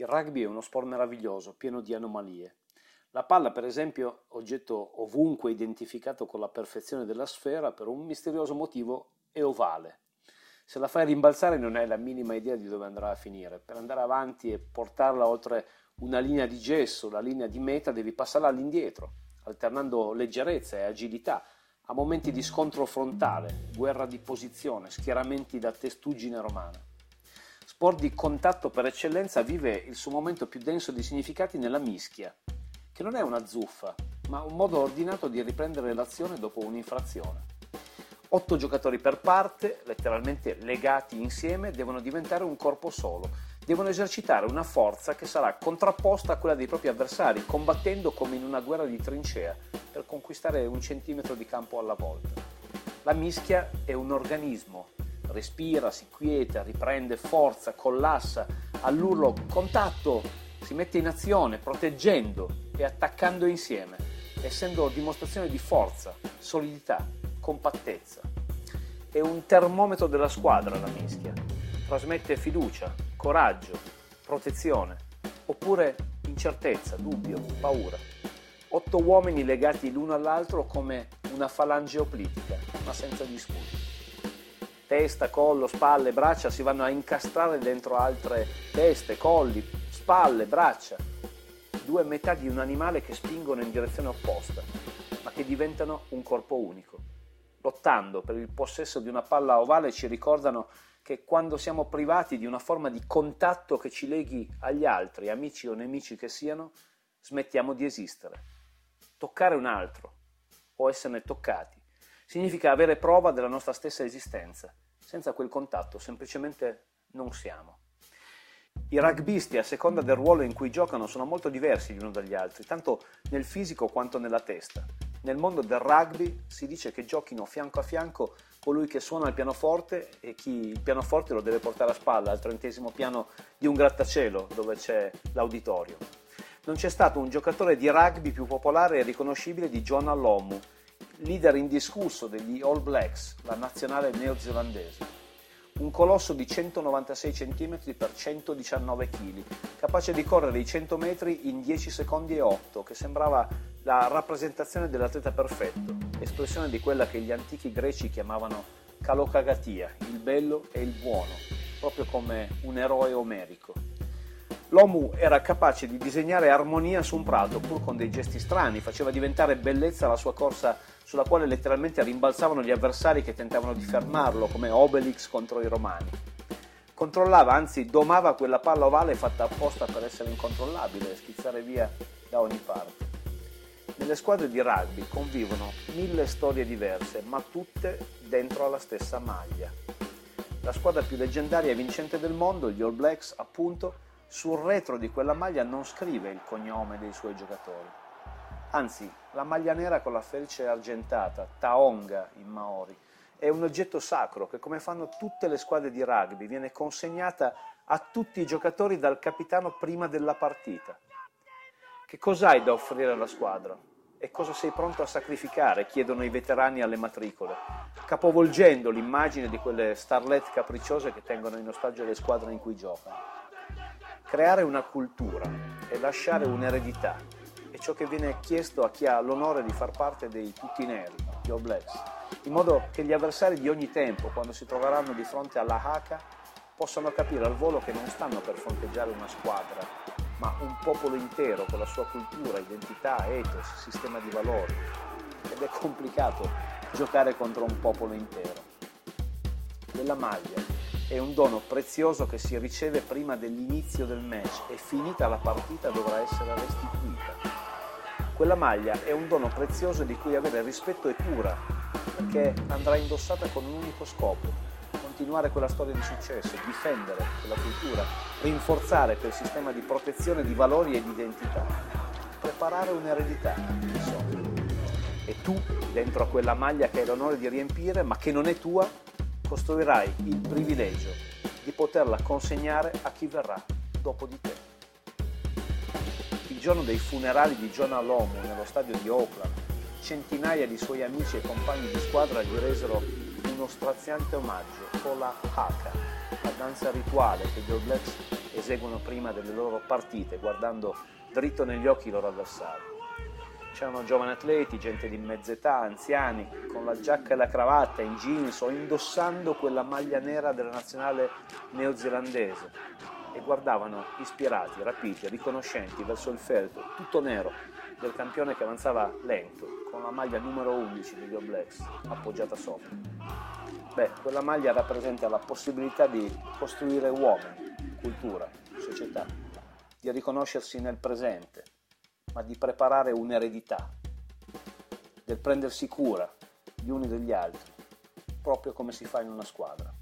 Il rugby è uno sport meraviglioso, pieno di anomalie. La palla, per esempio, oggetto ovunque identificato con la perfezione della sfera, per un misterioso motivo è ovale. Se la fai rimbalzare non hai la minima idea di dove andrà a finire. Per andare avanti e portarla oltre una linea di gesso, la linea di meta, devi passarla all'indietro, alternando leggerezza e agilità a momenti di scontro frontale, guerra di posizione, schieramenti da testuggine romana sport di contatto per eccellenza, vive il suo momento più denso di significati nella mischia, che non è una zuffa, ma un modo ordinato di riprendere l'azione dopo un'infrazione. Otto giocatori per parte, letteralmente legati insieme, devono diventare un corpo solo, devono esercitare una forza che sarà contrapposta a quella dei propri avversari, combattendo come in una guerra di trincea, per conquistare un centimetro di campo alla volta. La mischia è un organismo, respira, si quieta, riprende forza, collassa, all'urlo contatto, si mette in azione proteggendo e attaccando insieme, essendo dimostrazione di forza, solidità, compattezza. È un termometro della squadra la mischia, trasmette fiducia, coraggio, protezione, oppure incertezza, dubbio, paura. Otto uomini legati l'uno all'altro come una falange oplitica, ma senza disputi testa, collo, spalle, braccia si vanno a incastrare dentro altre teste, colli, spalle, braccia. Due metà di un animale che spingono in direzione opposta, ma che diventano un corpo unico. Lottando per il possesso di una palla ovale ci ricordano che quando siamo privati di una forma di contatto che ci leghi agli altri, amici o nemici che siano, smettiamo di esistere. Toccare un altro o esserne toccati significa avere prova della nostra stessa esistenza. Senza quel contatto semplicemente non siamo. I rugbisti, a seconda del ruolo in cui giocano, sono molto diversi gli uni dagli altri, tanto nel fisico quanto nella testa. Nel mondo del rugby si dice che giochino fianco a fianco colui che suona il pianoforte e chi il pianoforte lo deve portare a spalla al trentesimo piano di un grattacielo dove c'è l'auditorio. Non c'è stato un giocatore di rugby più popolare e riconoscibile di John Lomu, leader indiscusso degli All Blacks, la nazionale neozelandese. Un colosso di 196 cm per 119 kg, capace di correre i 100 metri in 10 secondi e 8, che sembrava la rappresentazione dell'atleta perfetto, espressione di quella che gli antichi greci chiamavano kalokagatia, il bello e il buono, proprio come un eroe omerico. L'Omu era capace di disegnare armonia su un prato, pur con dei gesti strani, faceva diventare bellezza la sua corsa sulla quale letteralmente rimbalzavano gli avversari che tentavano di fermarlo, come Obelix contro i Romani. Controllava, anzi domava quella palla ovale fatta apposta per essere incontrollabile e schizzare via da ogni parte. Nelle squadre di rugby convivono mille storie diverse, ma tutte dentro alla stessa maglia. La squadra più leggendaria e vincente del mondo, gli All Blacks, appunto, sul retro di quella maglia non scrive il cognome dei suoi giocatori Anzi, la maglia nera con la felce argentata, taonga in Maori, è un oggetto sacro che, come fanno tutte le squadre di rugby, viene consegnata a tutti i giocatori dal capitano prima della partita. Che cos'hai da offrire alla squadra? E cosa sei pronto a sacrificare? chiedono i veterani alle matricole, capovolgendo l'immagine di quelle starlet capricciose che tengono in ostaggio le squadre in cui giocano. Creare una cultura e lasciare un'eredità ciò che viene chiesto a chi ha l'onore di far parte dei tutti neri, gli All in modo che gli avversari di ogni tempo, quando si troveranno di fronte alla Haka, possano capire al volo che non stanno per fronteggiare una squadra, ma un popolo intero con la sua cultura, identità, ethos, sistema di valori. Ed è complicato giocare contro un popolo intero. Quella maglia è un dono prezioso che si riceve prima dell'inizio del match e finita la partita dovrà essere restituita. Quella maglia è un dono prezioso di cui avere rispetto e cura, perché andrà indossata con un unico scopo, continuare quella storia di successo, difendere quella cultura, rinforzare quel sistema di protezione di valori e di identità, preparare un'eredità, insomma. E tu, dentro a quella maglia che hai l'onore di riempire, ma che non è tua, costruirai il privilegio di poterla consegnare a chi verrà dopo di te il giorno dei funerali di Jonah Lomu nello stadio di Oakland, centinaia di suoi amici e compagni di squadra gli resero uno straziante omaggio con la haka, la danza rituale che gli All Blacks eseguono prima delle loro partite, guardando dritto negli occhi i loro avversari. C'erano giovani atleti, gente di mezza età, anziani, con la giacca e la cravatta, in jeans o indossando quella maglia nera della nazionale neozelandese e guardavano ispirati, rapiti, riconoscenti verso il feltro, tutto nero, del campione che avanzava lento, con la maglia numero 11 degli All Blacks appoggiata sopra. Beh, quella maglia rappresenta la possibilità di costruire uomini, cultura, società, di riconoscersi nel presente, ma di preparare un'eredità, del prendersi cura gli uni degli altri, proprio come si fa in una squadra.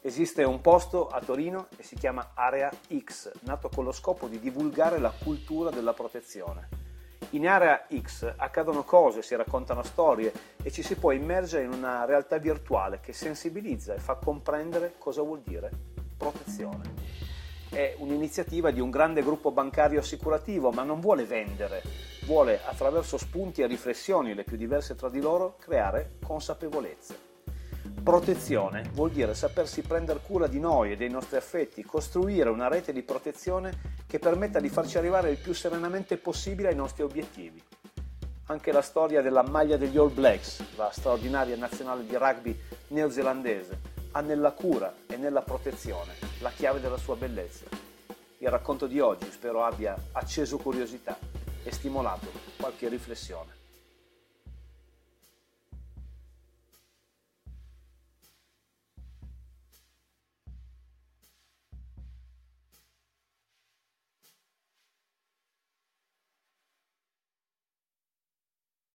Esiste un posto a Torino e si chiama Area X, nato con lo scopo di divulgare la cultura della protezione. In Area X accadono cose, si raccontano storie e ci si può immergere in una realtà virtuale che sensibilizza e fa comprendere cosa vuol dire protezione è un'iniziativa di un grande gruppo bancario assicurativo, ma non vuole vendere, vuole attraverso spunti e riflessioni le più diverse tra di loro creare consapevolezza. Protezione vuol dire sapersi prendere cura di noi e dei nostri affetti, costruire una rete di protezione che permetta di farci arrivare il più serenamente possibile ai nostri obiettivi. Anche la storia della maglia degli All Blacks, la straordinaria nazionale di rugby neozelandese, ha nella cura e nella protezione la chiave della sua bellezza. Il racconto di oggi spero abbia acceso curiosità e stimolato qualche riflessione.